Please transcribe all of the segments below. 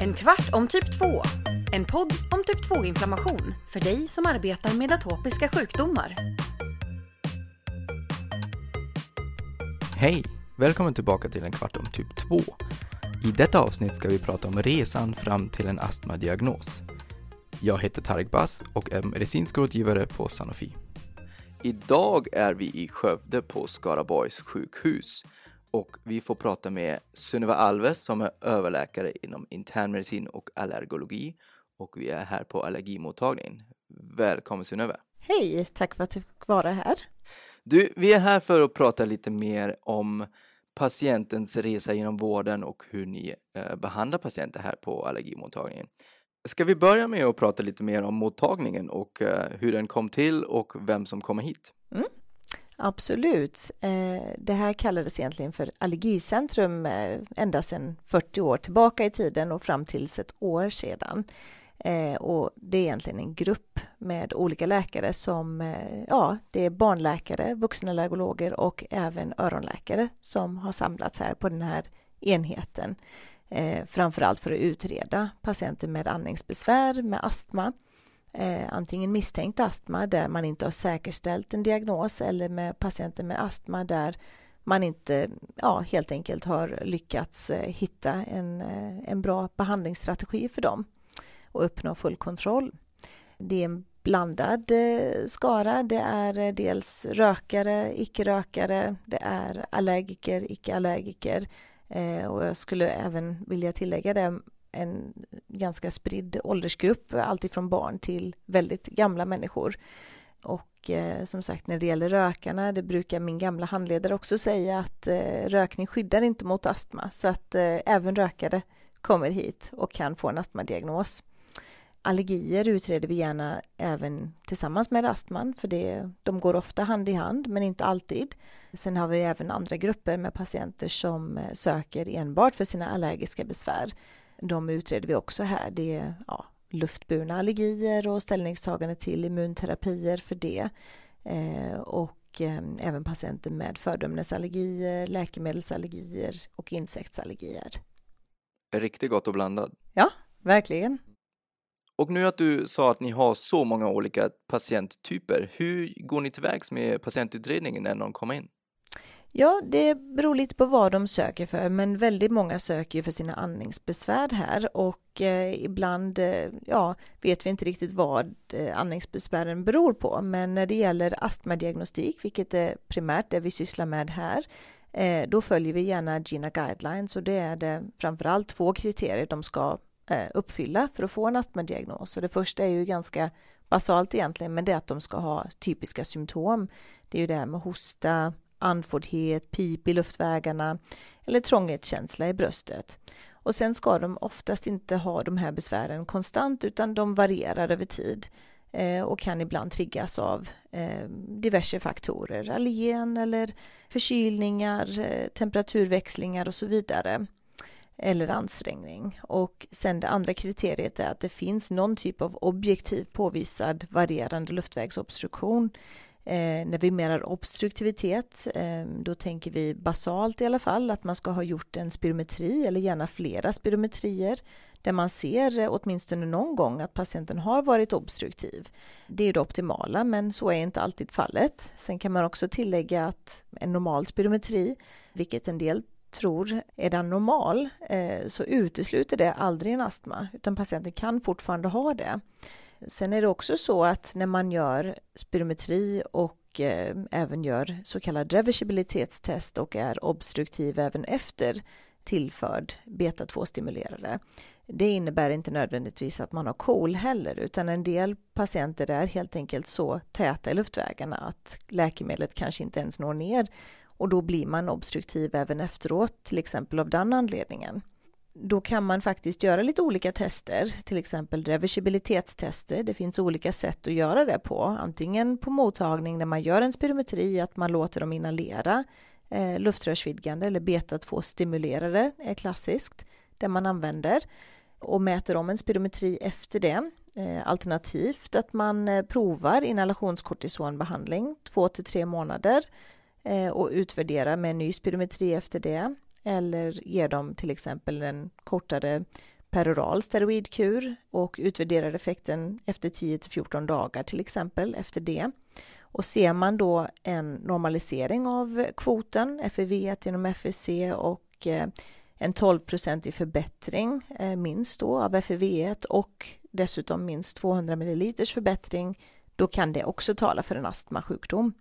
En kvart om typ 2. En podd om typ 2-inflammation för dig som arbetar med atopiska sjukdomar. Hej! Välkommen tillbaka till en kvart om typ 2. I detta avsnitt ska vi prata om resan fram till en astmadiagnos. Jag heter Tarek Bass och är medicinsk rådgivare på Sanofi. Idag är vi i Skövde på Skaraborgs sjukhus och vi får prata med Sunniva Alves som är överläkare inom internmedicin och allergologi och vi är här på allergimottagningen. Välkommen Sunniva! Hej, tack för att du fick vara här. Du, vi är här för att prata lite mer om patientens resa genom vården och hur ni eh, behandlar patienter här på allergimottagningen. Ska vi börja med att prata lite mer om mottagningen och eh, hur den kom till och vem som kommer hit? Mm. Absolut. Eh, det här kallades egentligen för Allergicentrum eh, ända sedan 40 år tillbaka i tiden och fram till ett år sedan. Eh, och det är egentligen en grupp med olika läkare som, ja, det är barnläkare, vuxenallergologer och även öronläkare som har samlats här på den här enheten. Framförallt för att utreda patienter med andningsbesvär, med astma eh, antingen misstänkt astma där man inte har säkerställt en diagnos eller med patienter med astma där man inte ja, helt enkelt har lyckats eh, hitta en, eh, en bra behandlingsstrategi för dem och uppnå full kontroll. Det är en blandad eh, skara. Det är eh, dels rökare, icke-rökare, det är allergiker, icke-allergiker eh, och jag skulle även vilja tillägga det en ganska spridd åldersgrupp, alltifrån barn till väldigt gamla människor. Och eh, som sagt, när det gäller rökarna, det brukar min gamla handledare också säga att eh, rökning skyddar inte mot astma, så att eh, även rökare kommer hit och kan få en astmadiagnos. Allergier utreder vi gärna även tillsammans med astman, för det, de går ofta hand i hand, men inte alltid. Sen har vi även andra grupper med patienter som eh, söker enbart för sina allergiska besvär de utreder vi också här. Det är ja, luftburna allergier och ställningstagande till immunterapier för det. Eh, och eh, även patienter med fördömnesallergier, läkemedelsallergier och insektsallergier. Riktigt gott och blandat. Ja, verkligen. Och nu att du sa att ni har så många olika patienttyper, hur går ni tillvägs med patientutredningen när någon kommer in? Ja, det beror lite på vad de söker för, men väldigt många söker ju för sina andningsbesvär här och eh, ibland eh, ja, vet vi inte riktigt vad eh, andningsbesvären beror på. Men när det gäller astmadiagnostik, vilket är primärt det vi sysslar med här, eh, då följer vi gärna GINA guidelines och det är det framförallt två kriterier de ska eh, uppfylla för att få en astmadiagnos. Och det första är ju ganska basalt egentligen, men det är att de ska ha typiska symptom. Det är ju det här med hosta, andfåddhet, pip i luftvägarna eller trånghetskänsla i bröstet. Och sen ska de oftast inte ha de här besvären konstant utan de varierar över tid eh, och kan ibland triggas av eh, diverse faktorer, allergen eller förkylningar, eh, temperaturväxlingar och så vidare eller ansträngning. Och sen det andra kriteriet är att det finns någon typ av objektiv påvisad varierande luftvägsobstruktion Eh, när vi menar obstruktivitet, eh, då tänker vi basalt i alla fall att man ska ha gjort en spirometri eller gärna flera spirometrier där man ser eh, åtminstone någon gång att patienten har varit obstruktiv. Det är det optimala, men så är inte alltid fallet. Sen kan man också tillägga att en normal spirometri, vilket en del tror är den normal, eh, så utesluter det aldrig en astma, utan patienten kan fortfarande ha det. Sen är det också så att när man gör spirometri och eh, även gör så kallad reversibilitetstest och är obstruktiv även efter tillförd beta-2-stimulerare. Det innebär inte nödvändigtvis att man har KOL heller, utan en del patienter är helt enkelt så täta i luftvägarna att läkemedlet kanske inte ens når ner och då blir man obstruktiv även efteråt, till exempel av den anledningen då kan man faktiskt göra lite olika tester, till exempel reversibilitetstester. Det finns olika sätt att göra det på, antingen på mottagning när man gör en spirometri, att man låter dem inhalera eh, luftrörsvidgande eller beta-2-stimulerare är klassiskt, där man använder och mäter om en spirometri efter det. Eh, alternativt att man eh, provar inhalationskortisonbehandling två till tre månader eh, och utvärderar med en ny spirometri efter det eller ger dem till exempel en kortare peroral steroidkur och utvärderar effekten efter 10 till 14 dagar till exempel efter det. Och ser man då en normalisering av kvoten, FEV1 genom FEC och eh, en 12% i förbättring eh, minst då av FEV1 och dessutom minst 200 ml förbättring, då kan det också tala för en astmasjukdom.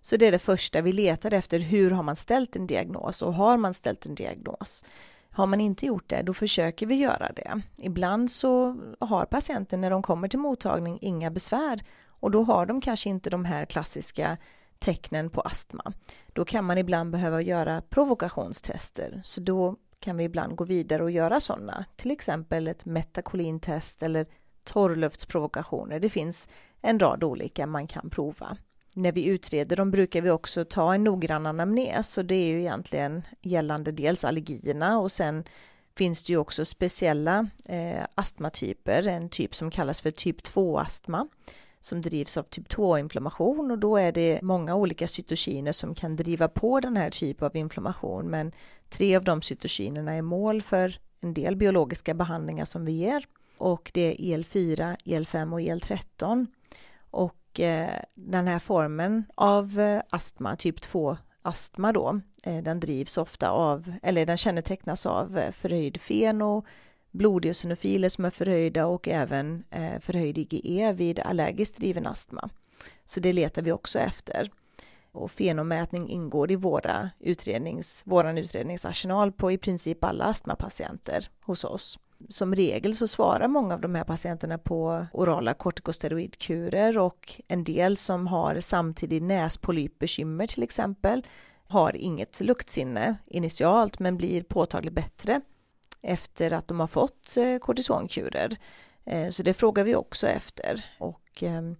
Så det är det första vi letar efter, hur har man ställt en diagnos och har man ställt en diagnos? Har man inte gjort det, då försöker vi göra det. Ibland så har patienten när de kommer till mottagning inga besvär och då har de kanske inte de här klassiska tecknen på astma. Då kan man ibland behöva göra provokationstester, så då kan vi ibland gå vidare och göra sådana, till exempel ett metakolintest eller torrluftsprovokationer. Det finns en rad olika man kan prova. När vi utreder dem brukar vi också ta en noggrann anamnes och det är ju egentligen gällande dels allergierna och sen finns det ju också speciella eh, astmatyper, en typ som kallas för typ 2-astma som drivs av typ 2-inflammation och då är det många olika cytokiner som kan driva på den här typen av inflammation men tre av de cytokinerna är mål för en del biologiska behandlingar som vi ger och det är EL4, EL5 och EL13 och eh, den här formen av eh, astma, typ 2 astma då, eh, den drivs ofta av, eller den kännetecknas av eh, förhöjd feno, blodeosinofiler som är förhöjda och även eh, förhöjd IgE vid allergiskt driven astma. Så det letar vi också efter. Och fenomätning ingår i våra utrednings, våran utredningsarsenal på i princip alla astmapatienter hos oss som regel så svarar många av de här patienterna på orala kortikosteroidkurer och en del som har samtidigt näspolypbekymmer till exempel har inget luktsinne initialt men blir påtagligt bättre efter att de har fått eh, kortisonkurer. Eh, så det frågar vi också efter. Och ehm,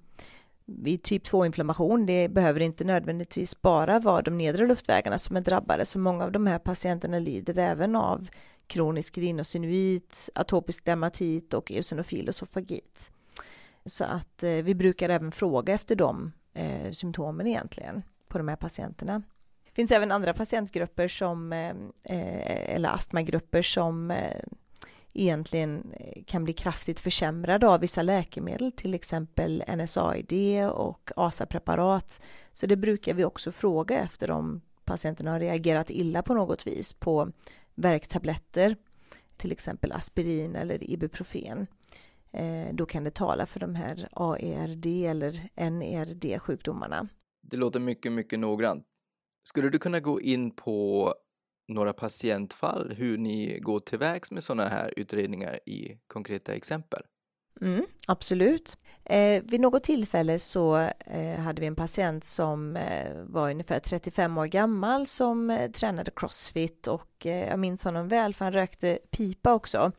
vid typ 2-inflammation, det behöver inte nödvändigtvis bara vara de nedre luftvägarna som är drabbade, så många av de här patienterna lider även av kronisk rinosinuit, atopisk dermatit och eosinofil esofagit. Så att eh, vi brukar även fråga efter de eh, symptomen egentligen på de här patienterna. Det finns även andra patientgrupper som, eh, eh eller astmagrupper som eh, egentligen eh, kan bli kraftigt försämrade av vissa läkemedel, till exempel NSAID och ASA-preparat. Så det brukar vi också fråga efter om patienterna har reagerat illa på något vis på värktabletter, till exempel aspirin eller ibuprofen, eh, då kan det tala för de här AERD eller NERD-sjukdomarna. Det låter mycket, mycket noggrant. Skulle du kunna gå in på några patientfall, hur ni går tillvägs med sådana här utredningar i konkreta exempel? Mm, absolut. Eh, vid något tillfälle så eh, hade vi en patient som eh, var ungefär 35 år gammal som eh, tränade crossfit och eh, jag minns honom väl för han rökte pipa också.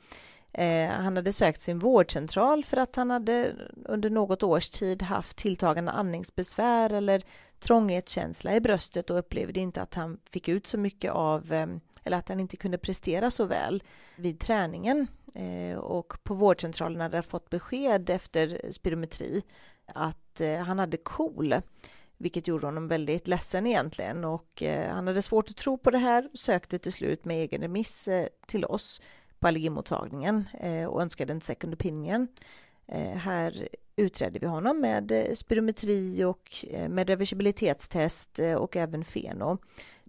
Eh, han hade sökt sin vårdcentral för att han hade under något års tid haft tilltagande andningsbesvär eller trånghetskänsla i bröstet och upplevde inte att han fick ut så mycket av eh, eller att han inte kunde prestera så väl vid träningen. Eh, och på vårdcentralen hade fått besked efter spirometri att eh, han hade KOL, vilket gjorde honom väldigt ledsen egentligen och eh, han hade svårt att tro på det här, sökte till slut med egen remiss till oss på allergimottagningen och önskade en second opinion. Eh, här utredde vi honom med eh, spirometri och eh, med reversibilitetstest och även feno.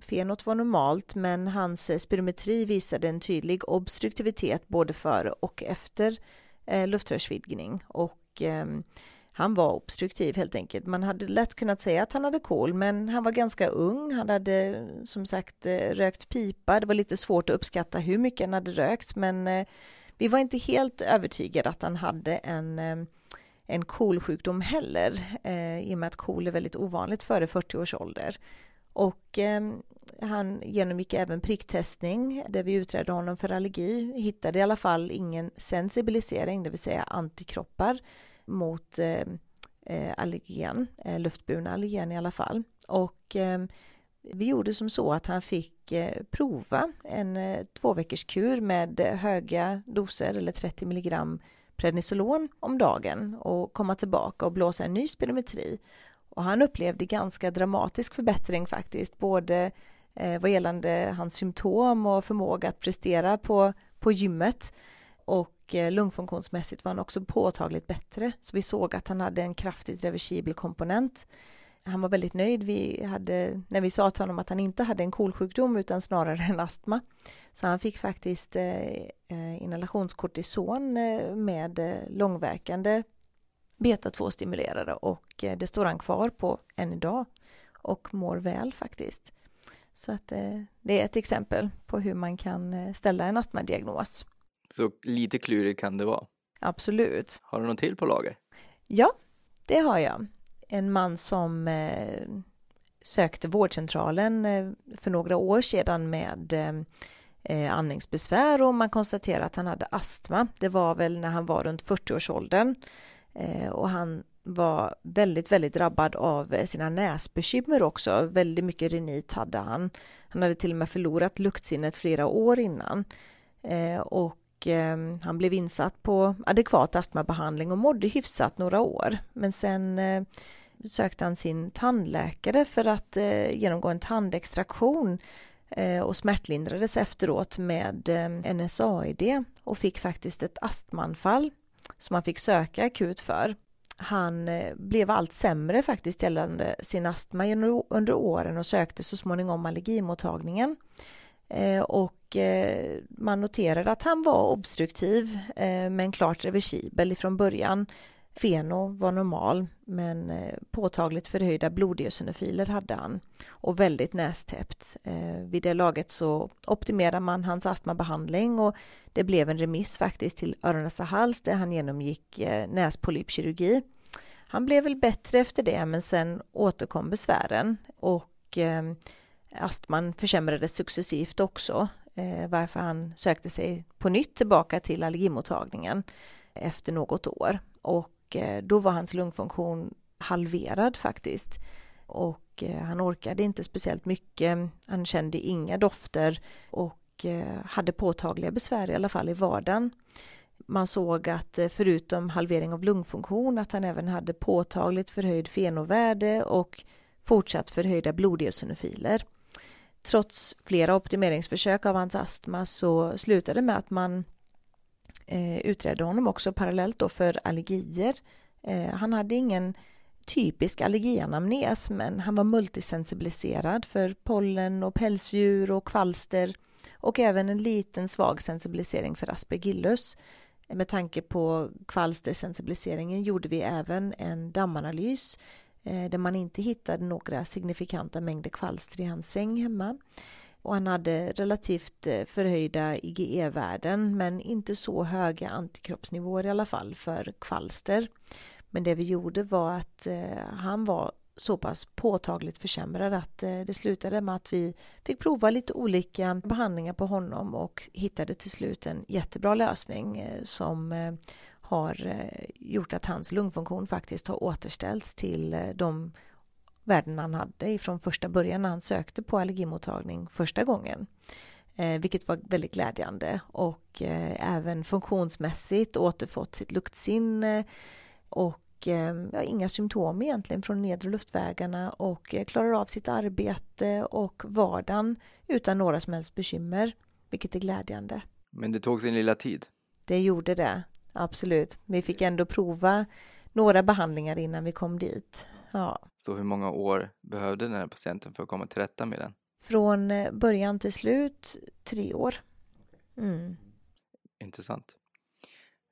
Fenot var normalt men hans spirometri visade en tydlig obstruktivitet både före och efter luftrörsvidgning och ehm, han var obstruktiv helt enkelt. Man hade lätt kunnat säga att han hade KOL men han var ganska ung. Han hade som sagt rökt pipa. Det var lite svårt att uppskatta hur mycket han hade rökt men vi var inte helt övertygade att han hade en eh, en KOL-sjukdom heller, eh, i och med att KOL är väldigt ovanligt före 40 års ålder. Och eh, han genomgick även pricktestning där vi utredde honom för allergi, hittade i alla fall ingen sensibilisering, det vill säga antikroppar mot eh, eh allergen, eh, luftburna allergen i alla fall. Och eh, vi gjorde som så att han fick eh, prova en eh, två veckors kur med höga doser eller 30 milligram prednisolon om dagen och komma tillbaka och blåsa en ny spirometri och han upplevde ganska dramatisk förbättring faktiskt, både eh, vad gällande hans symptom och förmåga att prestera på, på gymmet. Och lungfunktionsmässigt var han också påtagligt bättre. Så vi såg att han hade en kraftigt reversibel komponent. Han var väldigt nöjd. Vi hade, när vi sa till honom att han inte hade en KOL-sjukdom utan snarare en astma. Så han fick faktiskt eh, eh inhalationskortison eh, med eh, långverkande beta-2-stimulerare och det står han kvar på än idag och mår väl faktiskt. Så att det är ett exempel på hur man kan ställa en astmadiagnos. Så lite klurigt kan det vara? Absolut. Har du något till på lager? Ja, det har jag. En man som eh, sökte vårdcentralen eh, för några år sedan med eh, eh andningsbesvär och man konstaterade att han hade astma. Det var väl när han var runt 40-årsåldern eh, och han var väldigt, väldigt drabbad av eh, sina näsbekymmer också. Väldigt mycket rinit hade han. Han hade till och med förlorat luktsinnet flera år innan. Eh, och eh, han blev insatt på adekvat astmabehandling och mådde hyfsat några år. Men sen eh, sökte han sin tandläkare för att eh, genomgå en tandextraktion eh, och smärtlindrades efteråt med eh, NSAID och fick faktiskt ett astmanfall som han fick söka akut för. Han eh, blev allt sämre faktiskt gällande sin astma under åren och sökte så småningom allergimottagningen. Eh, och man noterade att han var obstruktiv men klart reversibel ifrån början. Feno var normal men eh, påtagligt förhöjda blodeosinofiler hade han och väldigt nästäppt. Eh, vid det laget så optimerade man hans astmabehandling och det blev en remiss faktiskt till öron, näsa, hals där han genomgick eh, näspolypkirurgi. Han blev väl bättre efter det men sen återkom besvären och astman försämrades successivt också varför han sökte sig på nytt tillbaka till allergimottagningen efter något år och Eh, då var hans lungfunktion halverad faktiskt och eh, han orkade inte speciellt mycket. Han kände inga dofter och eh, hade påtagliga besvär i alla fall i vardagen. Man såg att förutom halvering av lungfunktion att han även hade påtagligt förhöjd fenovärde och fortsatt förhöjda blodeosinofiler. Trots flera optimeringsförsök av hans astma så slutade med att man eh, utredde honom också parallellt då för allergier. Eh, han hade ingen typisk allergianamnes men han var multisensibiliserad för pollen och pälsdjur och kvalster och även en liten svag sensibilisering för aspergillus. Med tanke på kvalstersensibiliseringen gjorde vi även en dammanalys Eh, där man inte hittade några signifikanta mängder kvalster i hans säng hemma. Och han hade relativt eh, förhöjda IgE-värden men inte så höga antikroppsnivåer i alla fall för kvalster. Men det vi gjorde var att eh, han var så pass påtagligt försämrad att eh, det slutade med att vi fick prova lite olika behandlingar på honom och hittade till slut en jättebra lösning som har gjort att hans lungfunktion faktiskt har återställts till de värden han hade ifrån första början när han sökte på allergimottagning första gången. Eh, vilket var väldigt glädjande och även funktionsmässigt återfått sitt luktsinne och ja, inga symptom egentligen från nedre luftvägarna och klarar av sitt arbete och vardagen utan några som helst bekymmer, vilket är glädjande. Men det tog sin lilla tid? Det gjorde det absolut. Vi fick ändå prova några behandlingar innan vi kom dit. Ja. Så hur många år behövde den här patienten för att komma till rätta med den? Från eh, början till slut tre år. Mm. Intressant.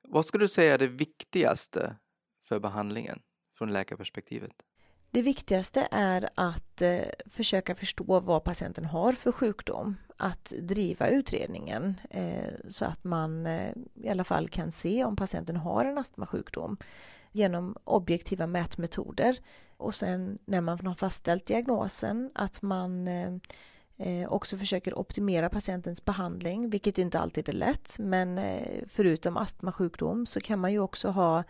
Vad skulle du säga är det viktigaste för behandlingen från läkarperspektivet? Det viktigaste är att eh, försöka förstå vad patienten har för sjukdom. Att driva utredningen eh, så att man i alla fall kan se om patienten har en astmasjukdom genom objektiva mätmetoder. Och sen när man har fastställt diagnosen att man eh, eh, också försöker optimera patientens behandling, vilket inte alltid är lätt. Men eh, förutom astmasjukdom så kan man ju också ha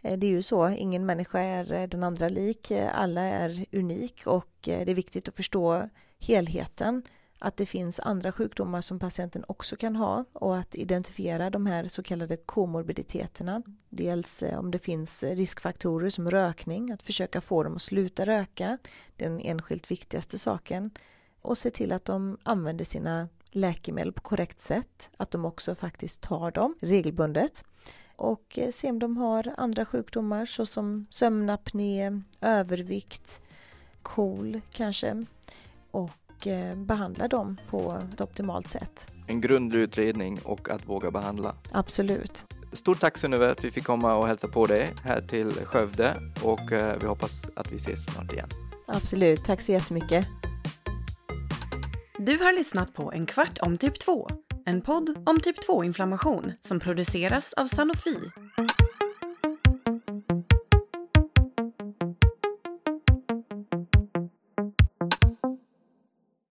det är ju så, ingen människa är den andra lik. Alla är unik och det är viktigt att förstå helheten. Att det finns andra sjukdomar som patienten också kan ha och att identifiera de här så kallade komorbiditeterna. Dels eh, om det finns riskfaktorer som rökning, att försöka få dem att sluta röka. Den enskilt viktigaste saken. och se till att de använder sina läkemedel på korrekt sätt, att de också faktiskt tar dem regelbundet och eh, se om de har andra sjukdomar såsom sömnapné, övervikt, KOL kanske och eh, behandla dem på ett optimalt sätt. En grundlig utredning och att våga behandla. Absolut. Stort tack Sunneve att vi fick komma och hälsa på dig här till Skövde och eh, vi hoppas att vi ses snart igen. Absolut, tack så jättemycket. Du har lyssnat på En kvart om typ 2, en podd om typ 2-inflammation som produceras av Sanofi.